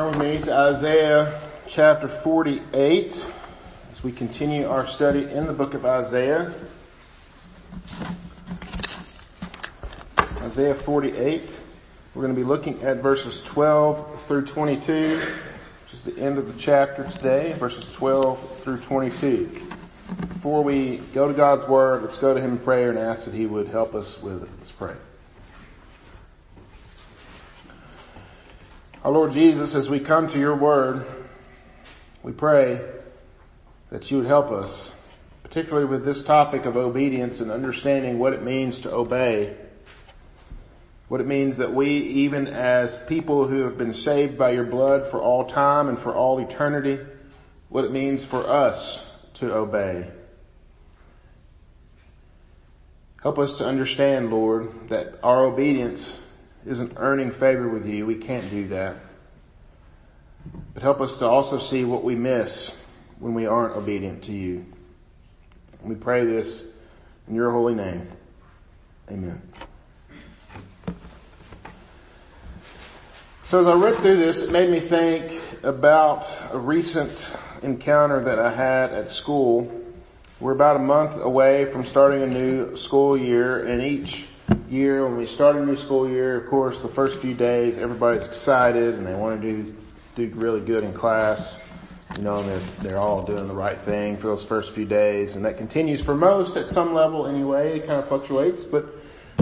Turn with me to Isaiah chapter 48 as we continue our study in the book of Isaiah. Isaiah 48. We're going to be looking at verses 12 through 22, which is the end of the chapter today, verses 12 through 22. Before we go to God's Word, let's go to Him in prayer and ask that He would help us with it. Let's pray. Our Lord Jesus, as we come to your word, we pray that you would help us, particularly with this topic of obedience and understanding what it means to obey. What it means that we, even as people who have been saved by your blood for all time and for all eternity, what it means for us to obey. Help us to understand, Lord, that our obedience isn't earning favor with you. We can't do that. But help us to also see what we miss when we aren't obedient to you. We pray this in your holy name. Amen. So as I read through this, it made me think about a recent encounter that I had at school. We're about a month away from starting a new school year and each year, when we start a new school year, of course, the first few days, everybody's excited and they want to do, do really good in class. You know, they're, they're all doing the right thing for those first few days. And that continues for most at some level anyway. It kind of fluctuates, but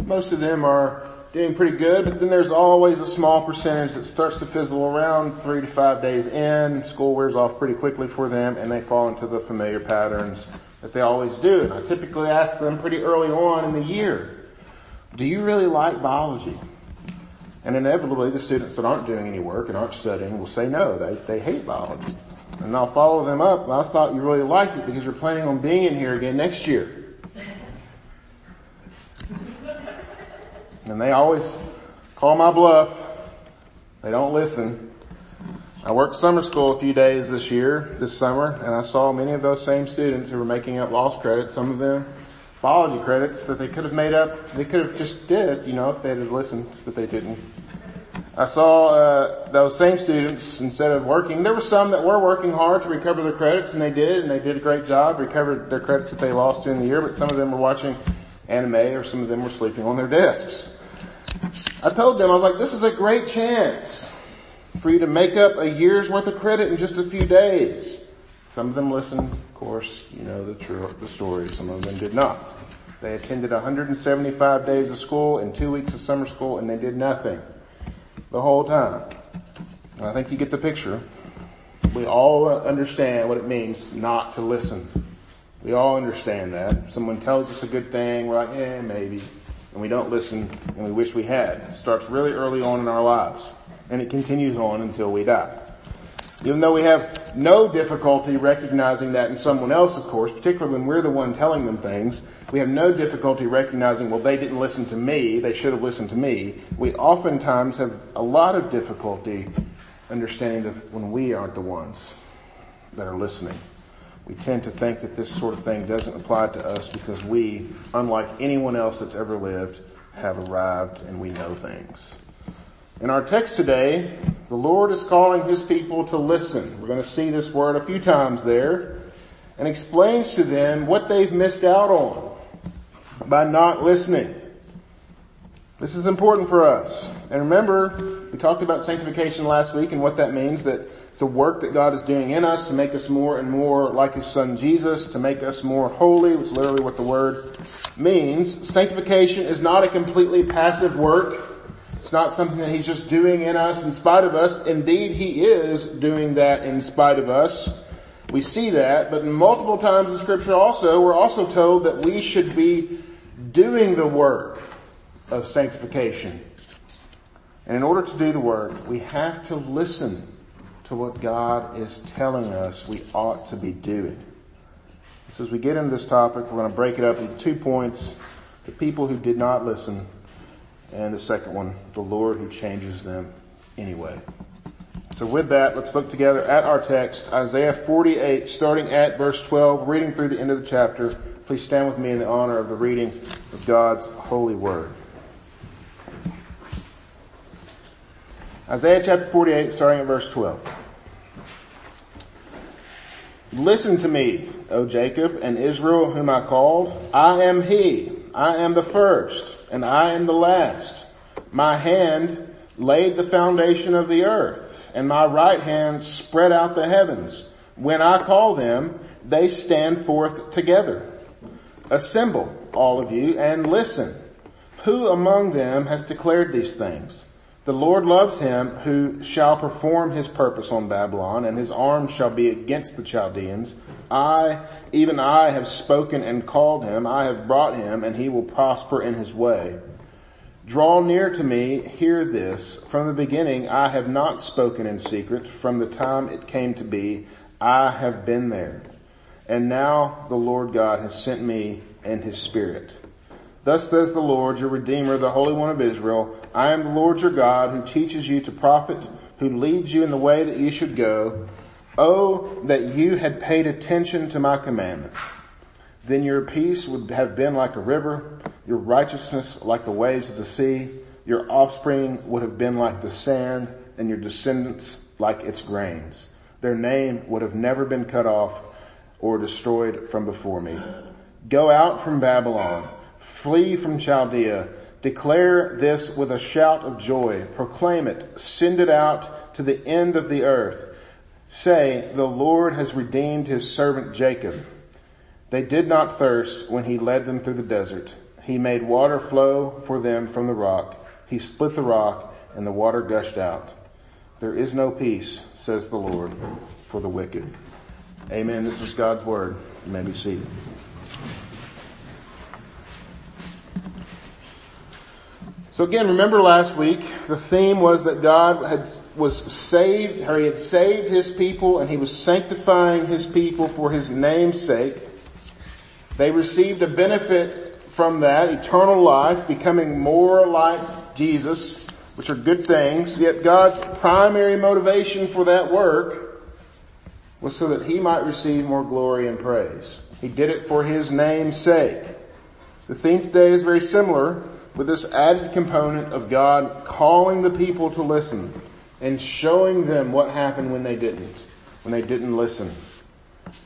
most of them are doing pretty good. But then there's always a small percentage that starts to fizzle around three to five days in. School wears off pretty quickly for them and they fall into the familiar patterns that they always do. And I typically ask them pretty early on in the year, do you really like biology? And inevitably the students that aren't doing any work and aren't studying will say no, they, they hate biology. And I'll follow them up. I thought you really liked it because you're planning on being in here again next year. And they always call my bluff. They don't listen. I worked summer school a few days this year, this summer, and I saw many of those same students who were making up lost credit. Some of them biology credits that they could have made up. They could have just did, you know, if they had listened, but they didn't. I saw uh, those same students instead of working. There were some that were working hard to recover their credits, and they did, and they did a great job, recovered their credits that they lost during the year. But some of them were watching anime, or some of them were sleeping on their desks. I told them I was like, "This is a great chance for you to make up a year's worth of credit in just a few days." Some of them listened, course, you know the true, the story. Some of them did not. They attended 175 days of school and two weeks of summer school and they did nothing the whole time. And I think you get the picture. We all understand what it means not to listen. We all understand that. Someone tells us a good thing, we're like, yeah, maybe. And we don't listen and we wish we had. It starts really early on in our lives. And it continues on until we die. Even though we have no difficulty recognizing that in someone else, of course, particularly when we're the one telling them things, we have no difficulty recognizing, well, they didn't listen to me, they should have listened to me. We oftentimes have a lot of difficulty understanding that when we aren't the ones that are listening. We tend to think that this sort of thing doesn't apply to us because we, unlike anyone else that's ever lived, have arrived and we know things. In our text today, the Lord is calling His people to listen. We're going to see this word a few times there and explains to them what they've missed out on by not listening. This is important for us. And remember, we talked about sanctification last week and what that means, that it's a work that God is doing in us to make us more and more like His Son Jesus, to make us more holy, which is literally what the word means. Sanctification is not a completely passive work. It's not something that He's just doing in us in spite of us. Indeed, He is doing that in spite of us. We see that, but multiple times in scripture also, we're also told that we should be doing the work of sanctification. And in order to do the work, we have to listen to what God is telling us we ought to be doing. So as we get into this topic, we're going to break it up into two points. The people who did not listen and the second one, the Lord who changes them anyway. So with that, let's look together at our text, Isaiah 48, starting at verse 12, reading through the end of the chapter. Please stand with me in the honor of the reading of God's holy word. Isaiah chapter 48, starting at verse 12. Listen to me, O Jacob and Israel whom I called. I am he. I am the first and I am the last. My hand laid the foundation of the earth and my right hand spread out the heavens. When I call them, they stand forth together. Assemble, all of you, and listen. Who among them has declared these things? The Lord loves him who shall perform his purpose on Babylon, and his arm shall be against the Chaldeans. I, even I, have spoken and called him. I have brought him, and he will prosper in his way. Draw near to me, hear this. From the beginning I have not spoken in secret. From the time it came to be, I have been there. And now the Lord God has sent me and his spirit. Thus says the Lord, your Redeemer, the Holy One of Israel, I am the Lord your God who teaches you to profit, who leads you in the way that you should go. Oh, that you had paid attention to my commandments. Then your peace would have been like a river, your righteousness like the waves of the sea, your offspring would have been like the sand, and your descendants like its grains. Their name would have never been cut off or destroyed from before me. Go out from Babylon Flee from Chaldea. Declare this with a shout of joy. Proclaim it. Send it out to the end of the earth. Say, the Lord has redeemed his servant Jacob. They did not thirst when he led them through the desert. He made water flow for them from the rock. He split the rock and the water gushed out. There is no peace, says the Lord, for the wicked. Amen. This is God's word. You may be seated. So again, remember last week, the theme was that God had, was saved, or he had saved his people and he was sanctifying his people for his name's sake. They received a benefit from that, eternal life, becoming more like Jesus, which are good things, yet God's primary motivation for that work was so that he might receive more glory and praise. He did it for his name's sake. The theme today is very similar with this added component of God calling the people to listen and showing them what happened when they didn't, when they didn't listen.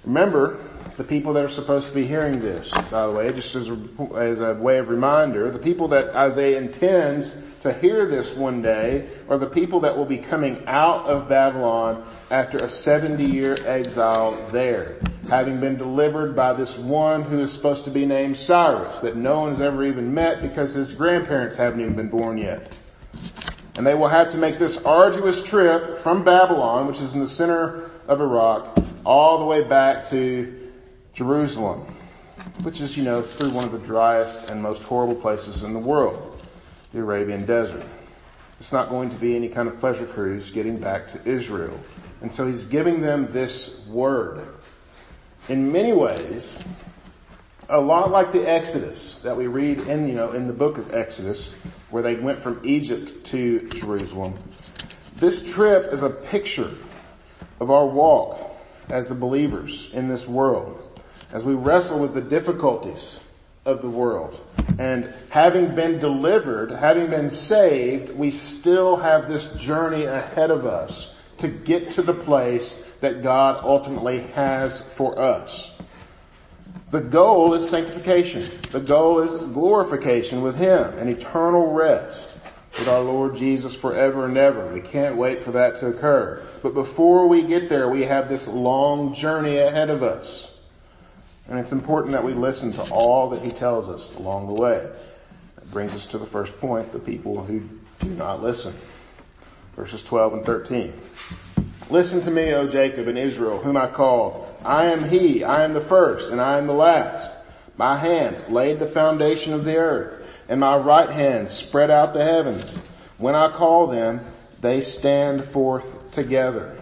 Remember, the people that are supposed to be hearing this, by the way, just as a, as a way of reminder, the people that Isaiah intends to hear this one day are the people that will be coming out of Babylon after a 70 year exile there, having been delivered by this one who is supposed to be named Cyrus that no one's ever even met because his grandparents haven't even been born yet. And they will have to make this arduous trip from Babylon, which is in the center of Iraq, all the way back to Jerusalem, which is, you know, through one of the driest and most horrible places in the world the Arabian desert. It's not going to be any kind of pleasure cruise getting back to Israel. And so he's giving them this word. In many ways, a lot like the Exodus that we read in, you know, in the book of Exodus, where they went from Egypt to Jerusalem. This trip is a picture of our walk as the believers in this world, as we wrestle with the difficulties of the world. And having been delivered, having been saved, we still have this journey ahead of us to get to the place that God ultimately has for us. The goal is sanctification. The goal is glorification with Him and eternal rest with our Lord Jesus forever and ever. We can't wait for that to occur. But before we get there, we have this long journey ahead of us. And it's important that we listen to all that he tells us along the way. That brings us to the first point, the people who do not listen. Verses 12 and 13. Listen to me, O Jacob and Israel, whom I called. I am he, I am the first, and I am the last. My hand laid the foundation of the earth, and my right hand spread out the heavens. When I call them, they stand forth together.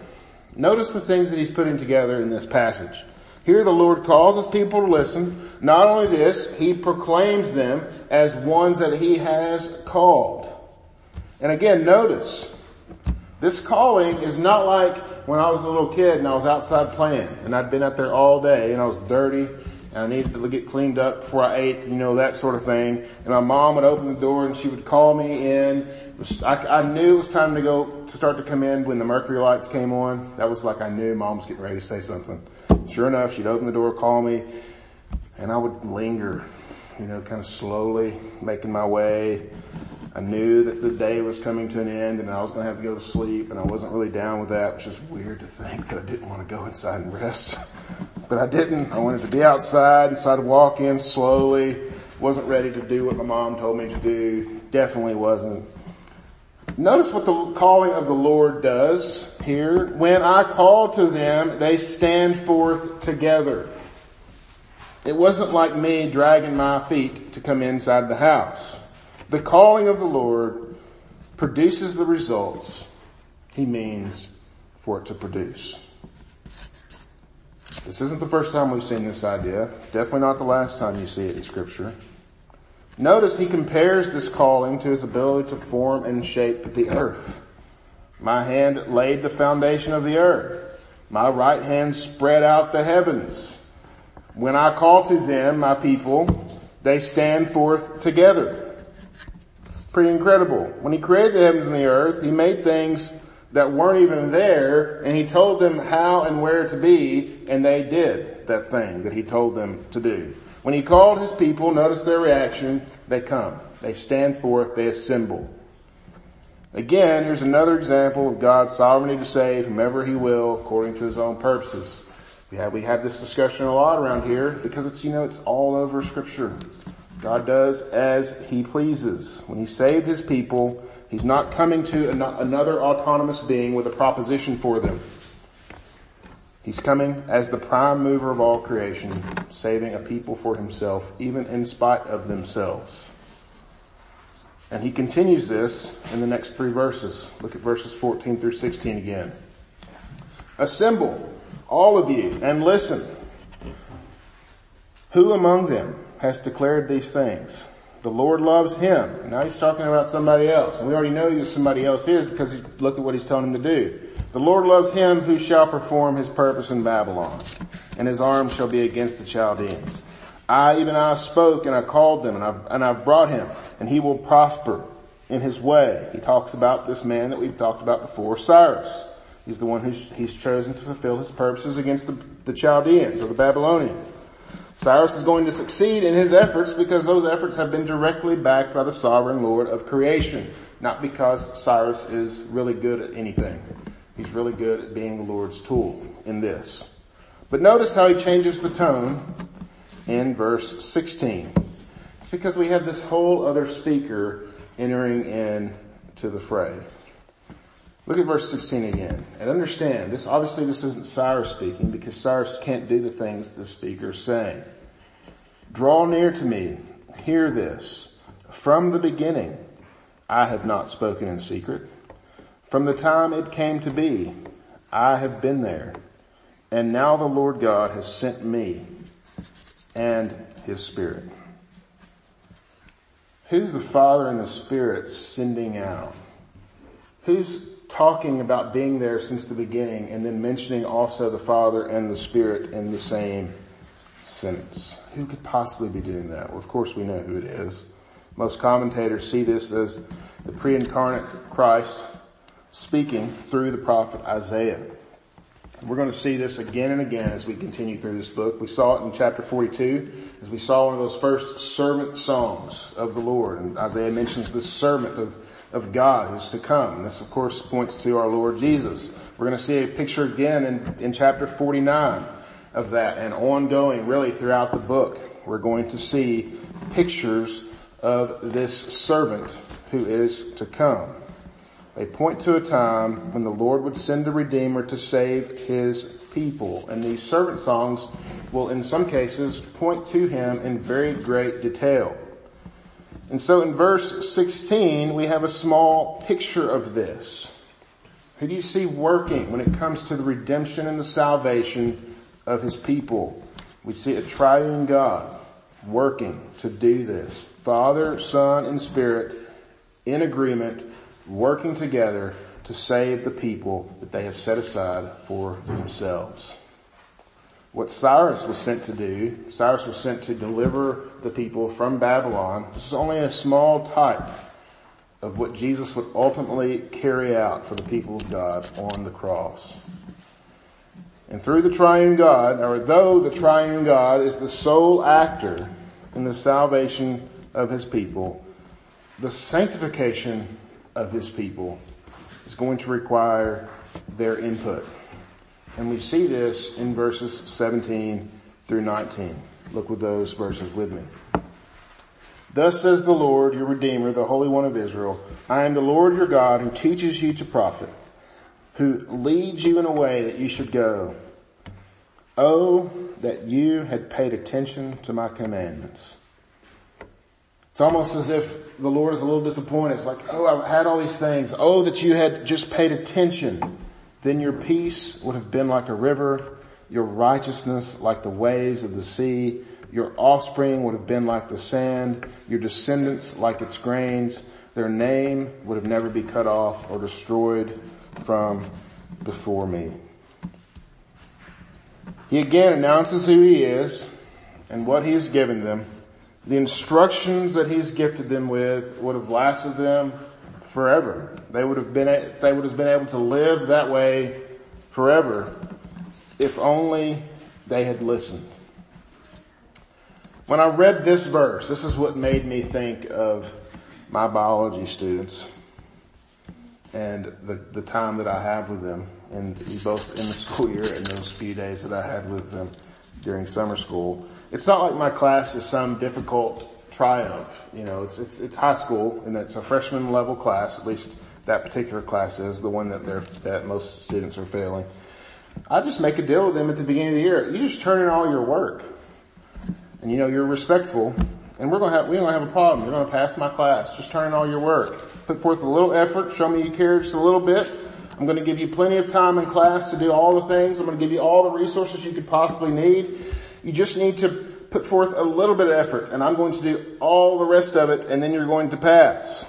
Notice the things that he's putting together in this passage. Here the Lord calls his people to listen. Not only this, he proclaims them as ones that he has called. And again, notice, this calling is not like when I was a little kid and I was outside playing and I'd been out there all day and I was dirty and I needed to get cleaned up before I ate, you know, that sort of thing. And my mom would open the door and she would call me in. I, knew it was time to go, to start to come in when the mercury lights came on. That was like I knew mom was getting ready to say something. Sure enough, she'd open the door, call me, and I would linger, you know, kind of slowly making my way. I knew that the day was coming to an end and I was going to have to go to sleep and I wasn't really down with that, which is weird to think that I didn't want to go inside and rest. but I didn't. I wanted to be outside and so I'd walk in slowly. Wasn't ready to do what my mom told me to do. Definitely wasn't. Notice what the calling of the Lord does here. When I call to them, they stand forth together. It wasn't like me dragging my feet to come inside the house. The calling of the Lord produces the results he means for it to produce. This isn't the first time we've seen this idea. Definitely not the last time you see it in scripture. Notice he compares this calling to his ability to form and shape the earth. My hand laid the foundation of the earth. My right hand spread out the heavens. When I call to them, my people, they stand forth together. Pretty incredible. When he created the heavens and the earth, he made things that weren't even there and he told them how and where to be and they did that thing that he told them to do. When he called his people, notice their reaction, they come. They stand forth, they assemble. Again, here's another example of God's sovereignty to save whomever he will according to his own purposes. Have, we have this discussion a lot around here because it's, you know, it's all over scripture. God does as he pleases. When he saved his people, he's not coming to an- another autonomous being with a proposition for them. He's coming as the prime mover of all creation, saving a people for himself, even in spite of themselves. And he continues this in the next three verses. Look at verses 14 through 16 again. Assemble, all of you, and listen. Who among them has declared these things. The Lord loves him. Now he's talking about somebody else. And we already know who somebody else is because look at what he's telling him to do. The Lord loves him who shall perform his purpose in Babylon, and his arm shall be against the Chaldeans. I, even I spoke and I called them and I've, and I've brought him and he will prosper in his way. He talks about this man that we've talked about before, Cyrus. He's the one who's, he's chosen to fulfill his purposes against the, the Chaldeans or the Babylonians. Cyrus is going to succeed in his efforts because those efforts have been directly backed by the sovereign Lord of creation, not because Cyrus is really good at anything. He's really good at being the Lord's tool in this. But notice how he changes the tone in verse 16. It's because we have this whole other speaker entering in to the fray. Look at verse 16 again and understand this, obviously this isn't Cyrus speaking because Cyrus can't do the things the speaker is saying. Draw near to me, hear this. From the beginning, I have not spoken in secret. From the time it came to be, I have been there. And now the Lord God has sent me and his spirit. Who's the Father and the Spirit sending out? Who's talking about being there since the beginning and then mentioning also the Father and the Spirit in the same sentence. Who could possibly be doing that? Well, of course we know who it is. Most commentators see this as the pre-incarnate Christ speaking through the prophet Isaiah. We're going to see this again and again as we continue through this book. We saw it in chapter 42 as we saw one of those first servant songs of the Lord. And Isaiah mentions the servant of of God who's to come. This of course points to our Lord Jesus. We're going to see a picture again in, in chapter 49 of that and ongoing really throughout the book. We're going to see pictures of this servant who is to come. They point to a time when the Lord would send a redeemer to save his people. And these servant songs will in some cases point to him in very great detail. And so in verse 16, we have a small picture of this. Who do you see working when it comes to the redemption and the salvation of his people? We see a triune God working to do this. Father, Son, and Spirit in agreement, working together to save the people that they have set aside for themselves. What Cyrus was sent to do. Cyrus was sent to deliver the people from Babylon. This is only a small type of what Jesus would ultimately carry out for the people of God on the cross. And through the triune God, or though the triune God is the sole actor in the salvation of his people, the sanctification of his people is going to require their input. And we see this in verses 17 through 19. Look with those verses with me. Thus says the Lord, your Redeemer, the Holy One of Israel, I am the Lord your God who teaches you to profit, who leads you in a way that you should go. Oh, that you had paid attention to my commandments. It's almost as if the Lord is a little disappointed. It's like, oh, I've had all these things. Oh, that you had just paid attention. Then your peace would have been like a river, your righteousness like the waves of the sea, your offspring would have been like the sand, your descendants like its grains. Their name would have never be cut off or destroyed from before me. He again announces who he is and what he has given them. The instructions that he's gifted them with would have lasted them forever. They would have been, they would have been able to live that way forever if only they had listened. When I read this verse, this is what made me think of my biology students and the, the time that I have with them and both in the school year and those few days that I had with them during summer school. It's not like my class is some difficult triumph. You know, it's, it's, it's high school and it's a freshman level class, at least that particular class is the one that they're, that most students are failing. I just make a deal with them at the beginning of the year. You just turn in all your work and you know, you're respectful and we're going to have, we don't have a problem. You're going to pass my class. Just turn in all your work. Put forth a little effort. Show me you care just a little bit. I'm going to give you plenty of time in class to do all the things. I'm going to give you all the resources you could possibly need. You just need to put forth a little bit of effort and I'm going to do all the rest of it and then you're going to pass.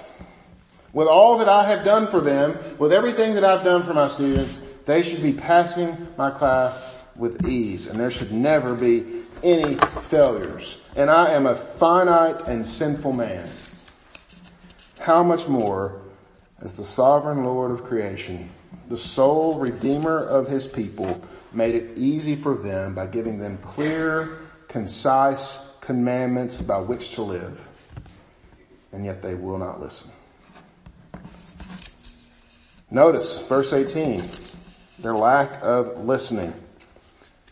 With all that I have done for them, with everything that I've done for my students, they should be passing my class with ease and there should never be any failures. And I am a finite and sinful man. How much more as the sovereign Lord of creation, the sole redeemer of his people, made it easy for them by giving them clear, concise commandments by which to live. And yet they will not listen. Notice verse 18, their lack of listening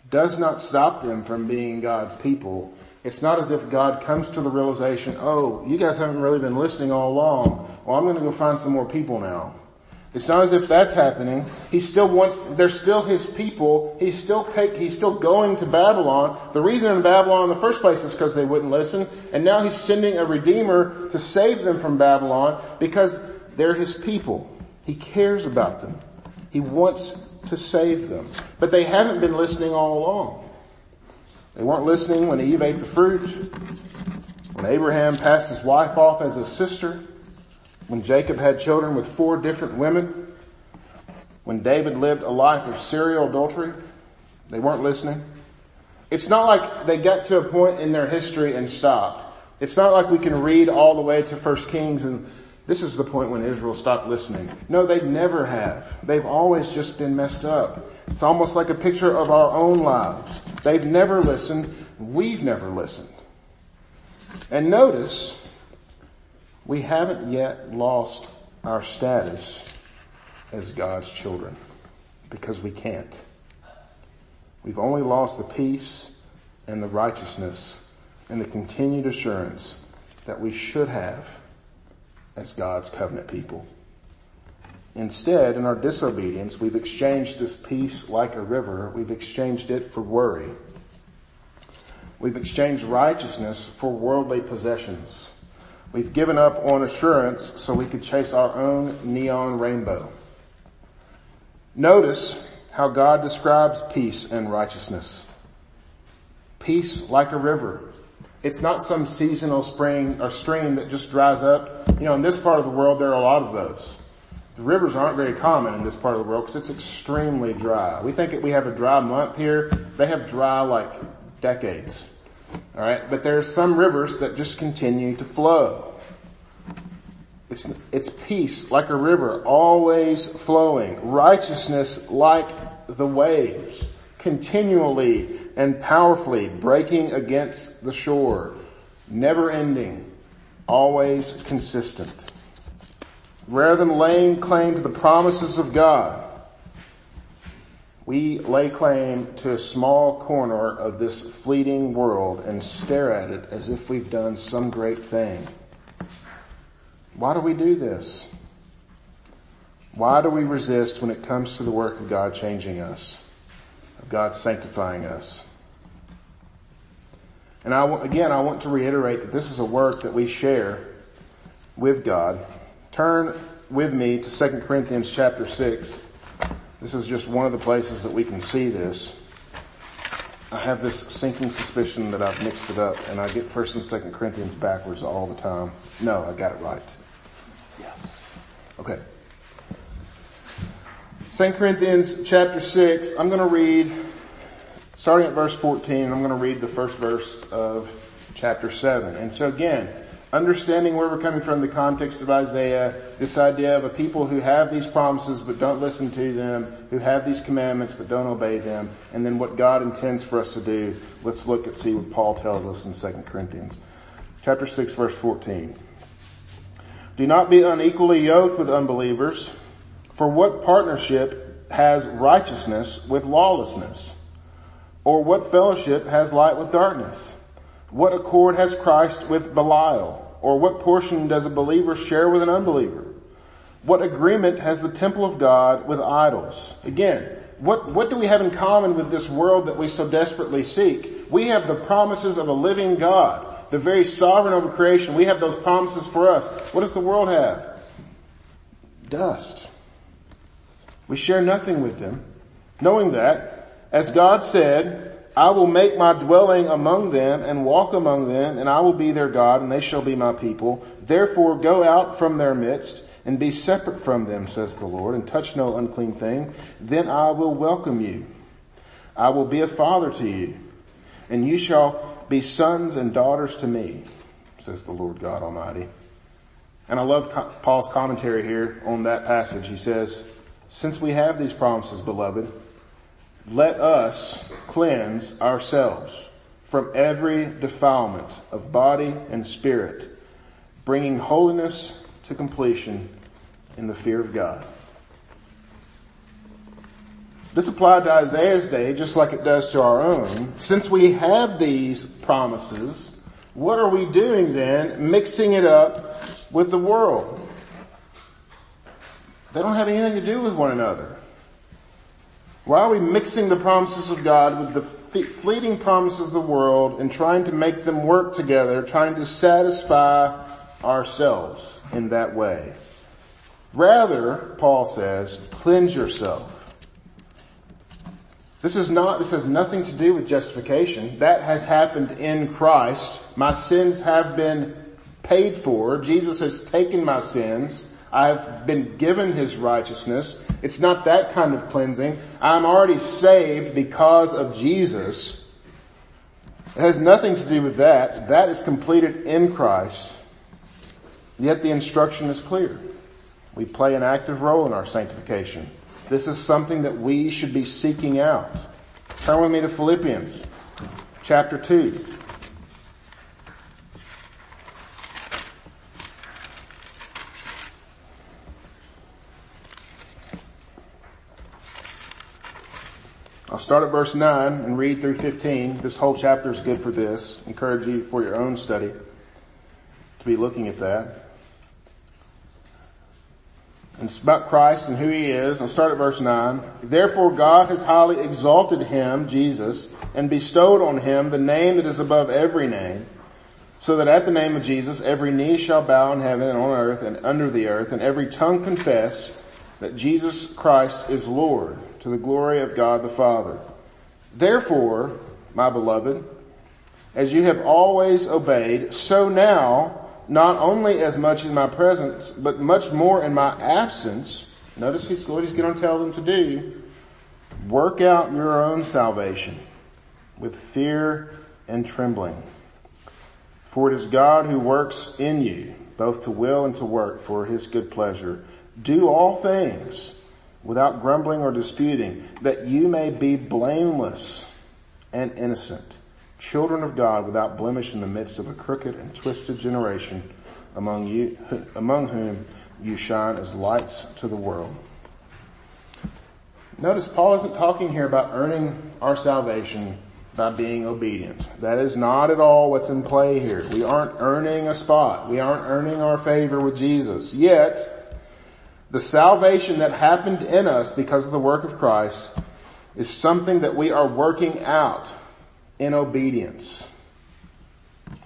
does not stop them from being God's people. It's not as if God comes to the realization, oh, you guys haven't really been listening all along. Well, I'm going to go find some more people now. It's not as if that's happening. He still wants, they're still his people. He's still take, he's still going to Babylon. The reason in Babylon in the first place is because they wouldn't listen. And now he's sending a redeemer to save them from Babylon because they're his people. He cares about them. He wants to save them. But they haven't been listening all along. They weren't listening when Eve ate the fruit, when Abraham passed his wife off as his sister, when Jacob had children with four different women, when David lived a life of serial adultery. They weren't listening. It's not like they got to a point in their history and stopped. It's not like we can read all the way to First Kings and this is the point when Israel stopped listening. No, they never have. They've always just been messed up. It's almost like a picture of our own lives. They've never listened. We've never listened. And notice, we haven't yet lost our status as God's children because we can't. We've only lost the peace and the righteousness and the continued assurance that we should have as God's covenant people. Instead, in our disobedience, we've exchanged this peace like a river. We've exchanged it for worry. We've exchanged righteousness for worldly possessions. We've given up on assurance so we could chase our own neon rainbow. Notice how God describes peace and righteousness. Peace like a river. It's not some seasonal spring or stream that just dries up. You know, in this part of the world, there are a lot of those. The rivers aren't very common in this part of the world because it's extremely dry. We think that we have a dry month here. They have dry like decades. Alright, but are some rivers that just continue to flow. It's, it's peace like a river, always flowing. Righteousness like the waves, continually and powerfully breaking against the shore. Never ending, always consistent. Rather than laying claim to the promises of God, we lay claim to a small corner of this fleeting world and stare at it as if we've done some great thing. Why do we do this? Why do we resist when it comes to the work of God changing us, of God sanctifying us? And I, again, I want to reiterate that this is a work that we share with God. Turn with me to 2 Corinthians chapter 6. This is just one of the places that we can see this. I have this sinking suspicion that I've mixed it up and I get 1st and 2nd Corinthians backwards all the time. No, I got it right. Yes. Okay. 2 Corinthians chapter 6, I'm going to read, starting at verse 14, I'm going to read the first verse of chapter 7. And so again, understanding where we're coming from, the context of Isaiah, this idea of a people who have these promises but don't listen to them, who have these commandments but don't obey them, and then what God intends for us to do. Let's look and see what Paul tells us in 2 Corinthians. Chapter 6 verse 14. Do not be unequally yoked with unbelievers. For what partnership has righteousness with lawlessness? Or what fellowship has light with darkness? What accord has Christ with Belial? Or what portion does a believer share with an unbeliever? What agreement has the temple of God with idols? Again, what, what do we have in common with this world that we so desperately seek? We have the promises of a living God, the very sovereign over creation. We have those promises for us. What does the world have? Dust. We share nothing with them, knowing that, as God said, I will make my dwelling among them and walk among them, and I will be their God, and they shall be my people. Therefore go out from their midst, and be separate from them, says the Lord, and touch no unclean thing. Then I will welcome you. I will be a father to you, and you shall be sons and daughters to me, says the Lord God Almighty. And I love Paul's commentary here on that passage. He says, since we have these promises, beloved, let us cleanse ourselves from every defilement of body and spirit, bringing holiness to completion in the fear of God. This applied to Isaiah's day just like it does to our own. Since we have these promises, what are we doing then mixing it up with the world? They don't have anything to do with one another. Why are we mixing the promises of God with the fleeting promises of the world and trying to make them work together, trying to satisfy ourselves in that way? Rather, Paul says, cleanse yourself. This is not, this has nothing to do with justification. That has happened in Christ. My sins have been paid for. Jesus has taken my sins. I've been given his righteousness. It's not that kind of cleansing. I'm already saved because of Jesus. It has nothing to do with that. That is completed in Christ. Yet the instruction is clear. We play an active role in our sanctification. This is something that we should be seeking out. Turn with me to Philippians chapter 2. I'll start at verse 9 and read through 15. This whole chapter is good for this. Encourage you for your own study to be looking at that. And it's about Christ and who he is. I'll start at verse 9. Therefore God has highly exalted him, Jesus, and bestowed on him the name that is above every name, so that at the name of Jesus every knee shall bow in heaven and on earth and under the earth, and every tongue confess that Jesus Christ is Lord to the glory of God the Father. Therefore, my beloved, as you have always obeyed, so now, not only as much in my presence, but much more in my absence, Notice he's, what he's going to tell them to do. Work out your own salvation with fear and trembling. For it is God who works in you, both to will and to work for his good pleasure. Do all things without grumbling or disputing, that you may be blameless and innocent, children of God without blemish in the midst of a crooked and twisted generation among you, among whom you shine as lights to the world. Notice Paul isn't talking here about earning our salvation by being obedient. That is not at all what's in play here. We aren't earning a spot. We aren't earning our favor with Jesus. Yet, the salvation that happened in us because of the work of Christ is something that we are working out in obedience.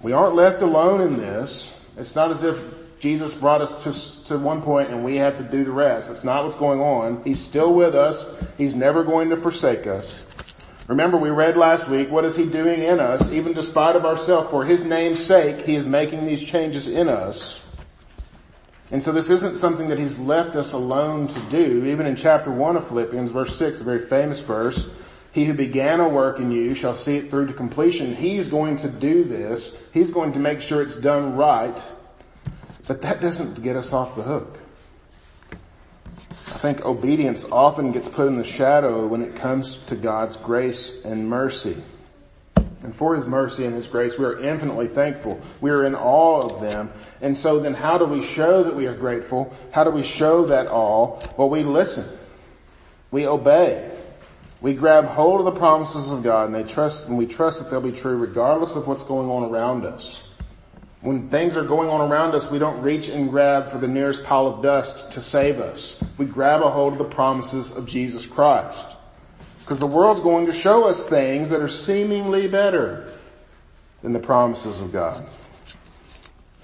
We aren't left alone in this. It's not as if Jesus brought us to, to one point and we have to do the rest. That's not what's going on. He's still with us. He's never going to forsake us. Remember we read last week, what is he doing in us, even despite of ourselves? For his name's sake, he is making these changes in us. And so this isn't something that he's left us alone to do. Even in chapter 1 of Philippians, verse 6, a very famous verse, he who began a work in you shall see it through to completion. He's going to do this. He's going to make sure it's done right. But that doesn't get us off the hook. I think obedience often gets put in the shadow when it comes to God's grace and mercy. And for His mercy and His grace, we are infinitely thankful. We are in awe of them. And so then how do we show that we are grateful? How do we show that awe? Well, we listen. We obey. We grab hold of the promises of God and they trust, and we trust that they'll be true regardless of what's going on around us. When things are going on around us, we don't reach and grab for the nearest pile of dust to save us. We grab a hold of the promises of Jesus Christ. Because the world's going to show us things that are seemingly better than the promises of God.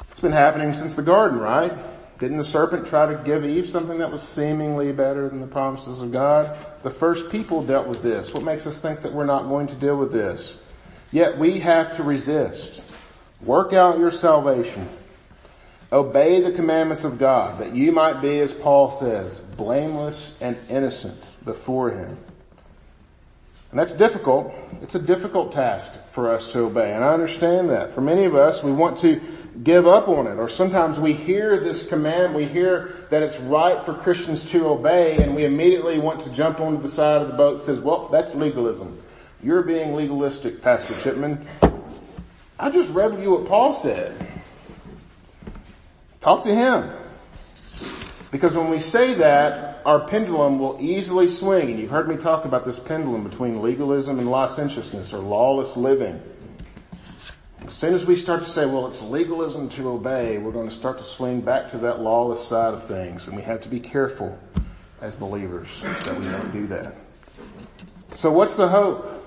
It's been happening since the garden, right? Didn't the serpent try to give Eve something that was seemingly better than the promises of God? The first people dealt with this. What makes us think that we're not going to deal with this? Yet we have to resist. Work out your salvation. Obey the commandments of God that you might be, as Paul says, blameless and innocent before Him. And that's difficult. It's a difficult task for us to obey. And I understand that. For many of us, we want to give up on it. Or sometimes we hear this command, we hear that it's right for Christians to obey, and we immediately want to jump onto the side of the boat that says, well, that's legalism. You're being legalistic, Pastor Chipman. I just read you what Paul said. Talk to him. Because when we say that, our pendulum will easily swing, and you've heard me talk about this pendulum between legalism and licentiousness or lawless living. As soon as we start to say, well, it's legalism to obey, we're going to start to swing back to that lawless side of things, and we have to be careful as believers that we don't do that. So what's the hope?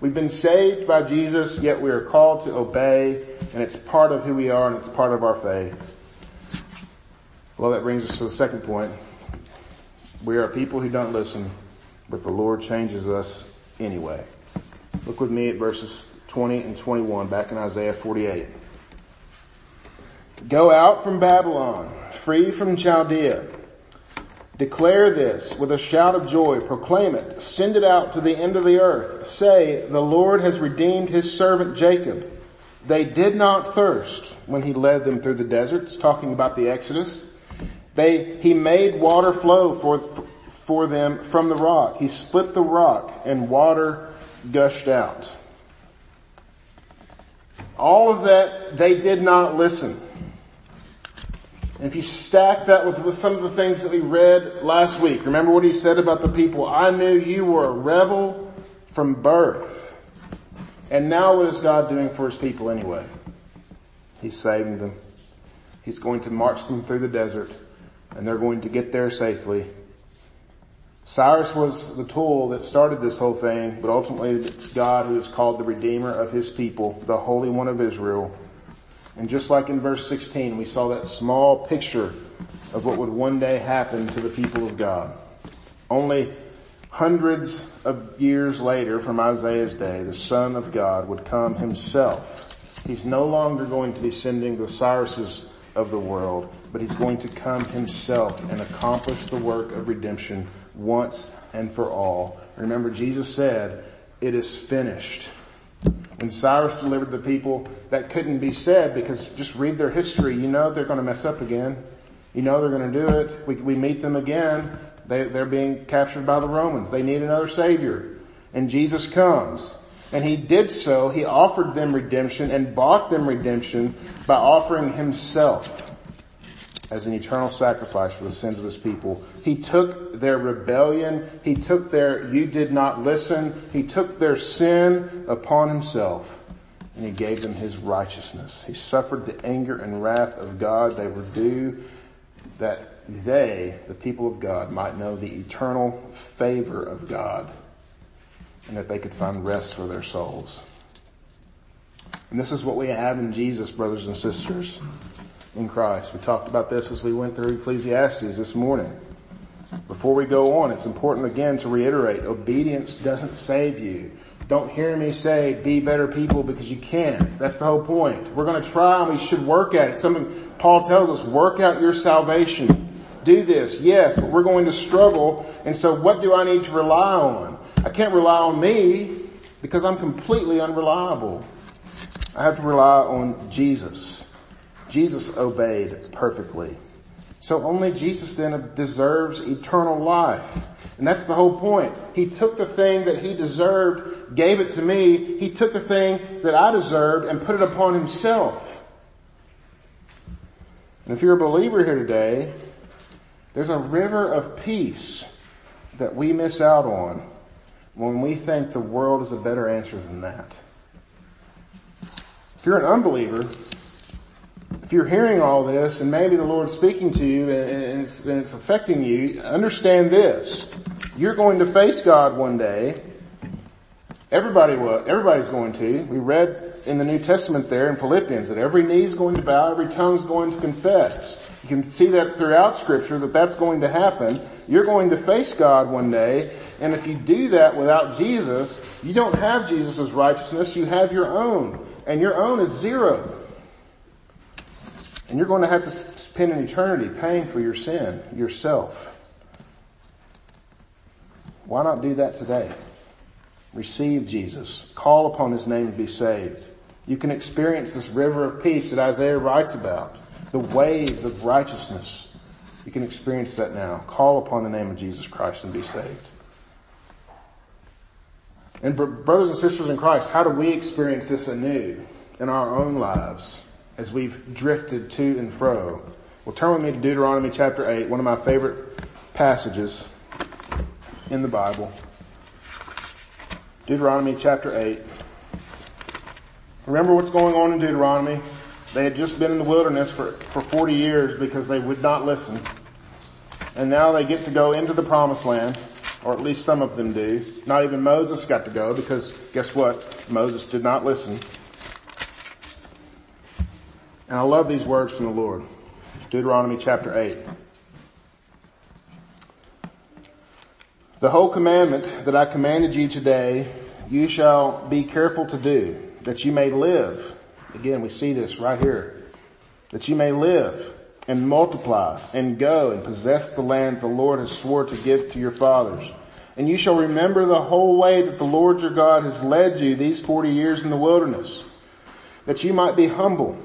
We've been saved by Jesus, yet we are called to obey, and it's part of who we are and it's part of our faith. Well, that brings us to the second point. We are people who don't listen, but the Lord changes us anyway. Look with me at verses 20 and 21 back in Isaiah 48. Go out from Babylon, free from Chaldea Declare this with a shout of joy. Proclaim it. Send it out to the end of the earth. Say, the Lord has redeemed his servant Jacob. They did not thirst when he led them through the deserts, talking about the Exodus. They, he made water flow for, for them from the rock. He split the rock and water gushed out. All of that, they did not listen. And if you stack that with, with some of the things that we read last week, remember what he said about the people, I knew you were a rebel from birth. And now what is God doing for his people anyway? He's saving them. He's going to march them through the desert and they're going to get there safely. Cyrus was the tool that started this whole thing, but ultimately it's God who is called the Redeemer of His people, the Holy One of Israel. And just like in verse 16, we saw that small picture of what would one day happen to the people of God. Only hundreds of years later from Isaiah's day, the Son of God would come himself. He's no longer going to be sending the Cyrus's of the world, but he's going to come himself and accomplish the work of redemption once and for all. Remember Jesus said, it is finished. When Cyrus delivered the people, that couldn't be said because just read their history. You know they're going to mess up again. You know they're going to do it. We, we meet them again. They, they're being captured by the Romans. They need another savior. And Jesus comes. And he did so. He offered them redemption and bought them redemption by offering himself as an eternal sacrifice for the sins of his people. He took their rebellion. He took their, you did not listen. He took their sin upon himself and he gave them his righteousness. He suffered the anger and wrath of God they were due that they, the people of God, might know the eternal favor of God and that they could find rest for their souls. And this is what we have in Jesus, brothers and sisters, in Christ. We talked about this as we went through Ecclesiastes this morning. Before we go on, it's important again to reiterate, obedience doesn't save you. Don't hear me say be better people because you can't. That's the whole point. We're going to try and we should work at it. Something Paul tells us, work out your salvation. Do this, yes, but we're going to struggle. And so what do I need to rely on? I can't rely on me because I'm completely unreliable. I have to rely on Jesus. Jesus obeyed perfectly. So only Jesus then deserves eternal life. And that's the whole point. He took the thing that he deserved, gave it to me. He took the thing that I deserved and put it upon himself. And if you're a believer here today, there's a river of peace that we miss out on when we think the world is a better answer than that. If you're an unbeliever, if you're hearing all this and maybe the Lord's speaking to you and it's, and it's affecting you, understand this. You're going to face God one day. Everybody will, everybody's going to. We read in the New Testament there in Philippians that every knee is going to bow, every tongue is going to confess. You can see that throughout scripture that that's going to happen. You're going to face God one day, and if you do that without Jesus, you don't have Jesus' righteousness, you have your own. And your own is zero. And you're going to have to spend an eternity paying for your sin yourself. Why not do that today? Receive Jesus. Call upon His name to be saved. You can experience this river of peace that Isaiah writes about the waves of righteousness. You can experience that now. Call upon the name of Jesus Christ and be saved. And brothers and sisters in Christ, how do we experience this anew in our own lives as we've drifted to and fro? Well, turn with me to Deuteronomy chapter 8, one of my favorite passages in the Bible. Deuteronomy chapter 8. Remember what's going on in Deuteronomy? They had just been in the wilderness for, for 40 years because they would not listen. And now they get to go into the promised land, or at least some of them do. Not even Moses got to go because guess what? Moses did not listen. And I love these words from the Lord. Deuteronomy chapter 8. The whole commandment that I commanded you today, you shall be careful to do, that you may live Again, we see this right here. That you may live and multiply and go and possess the land the Lord has swore to give to your fathers. And you shall remember the whole way that the Lord your God has led you these 40 years in the wilderness, that you might be humble,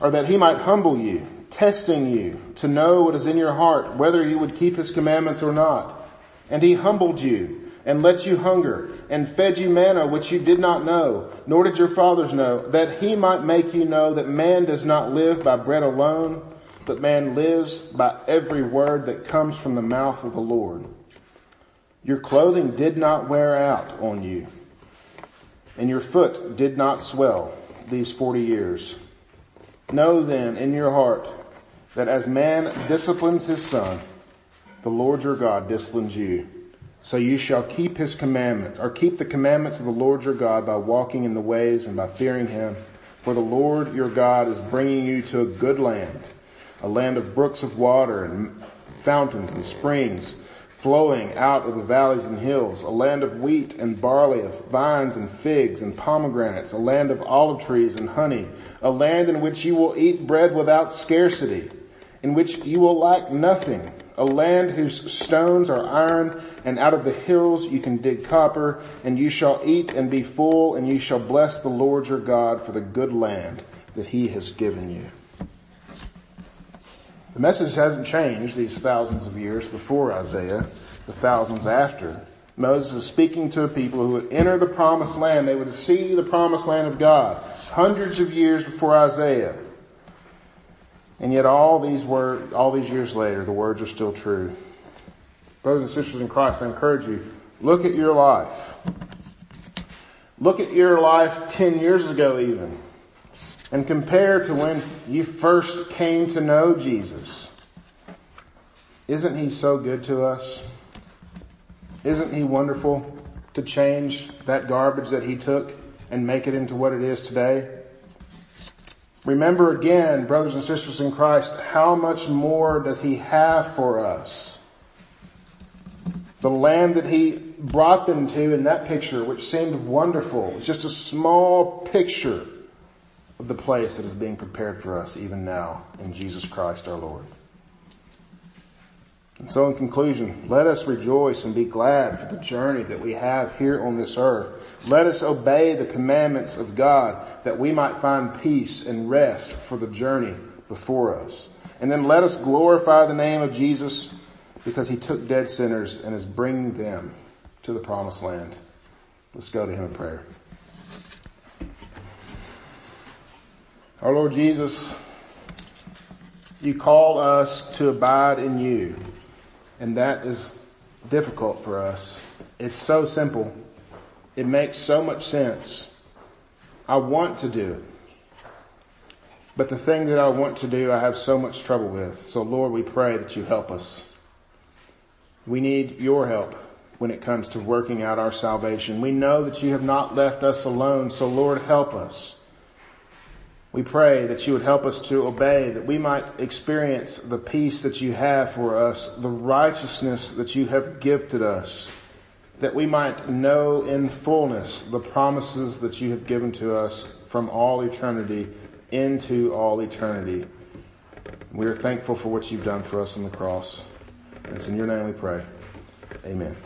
or that he might humble you, testing you to know what is in your heart, whether you would keep his commandments or not. And he humbled you and let you hunger and fed you manna which you did not know, nor did your fathers know, that he might make you know that man does not live by bread alone, but man lives by every word that comes from the mouth of the Lord. Your clothing did not wear out on you, and your foot did not swell these forty years. Know then in your heart that as man disciplines his son, the Lord your God disciplines you. So you shall keep his commandment, or keep the commandments of the Lord your God by walking in the ways and by fearing him. For the Lord your God is bringing you to a good land, a land of brooks of water and fountains and springs, flowing out of the valleys and hills, a land of wheat and barley, of vines and figs and pomegranates, a land of olive trees and honey, a land in which you will eat bread without scarcity, in which you will lack nothing, a land whose stones are iron, and out of the hills you can dig copper, and you shall eat and be full, and you shall bless the Lord your God for the good land that he has given you. The message hasn't changed these thousands of years before Isaiah, the thousands after. Moses is speaking to a people who would enter the promised land. They would see the promised land of God hundreds of years before Isaiah. And yet all these words, all these years later, the words are still true. Brothers and sisters in Christ, I encourage you, look at your life. Look at your life 10 years ago even. And compare to when you first came to know Jesus. Isn't he so good to us? Isn't he wonderful to change that garbage that he took and make it into what it is today? Remember again, brothers and sisters in Christ, how much more does he have for us? The land that he brought them to in that picture, which seemed wonderful, is just a small picture of the place that is being prepared for us even now in Jesus Christ our Lord. And so in conclusion, let us rejoice and be glad for the journey that we have here on this earth. Let us obey the commandments of God that we might find peace and rest for the journey before us. And then let us glorify the name of Jesus because he took dead sinners and is bringing them to the promised land. Let's go to him in prayer. Our Lord Jesus, you call us to abide in you. And that is difficult for us. It's so simple. It makes so much sense. I want to do it. But the thing that I want to do, I have so much trouble with. So Lord, we pray that you help us. We need your help when it comes to working out our salvation. We know that you have not left us alone. So Lord, help us. We pray that you would help us to obey, that we might experience the peace that you have for us, the righteousness that you have gifted us, that we might know in fullness the promises that you have given to us from all eternity into all eternity. We are thankful for what you've done for us on the cross. And it's in your name we pray. Amen.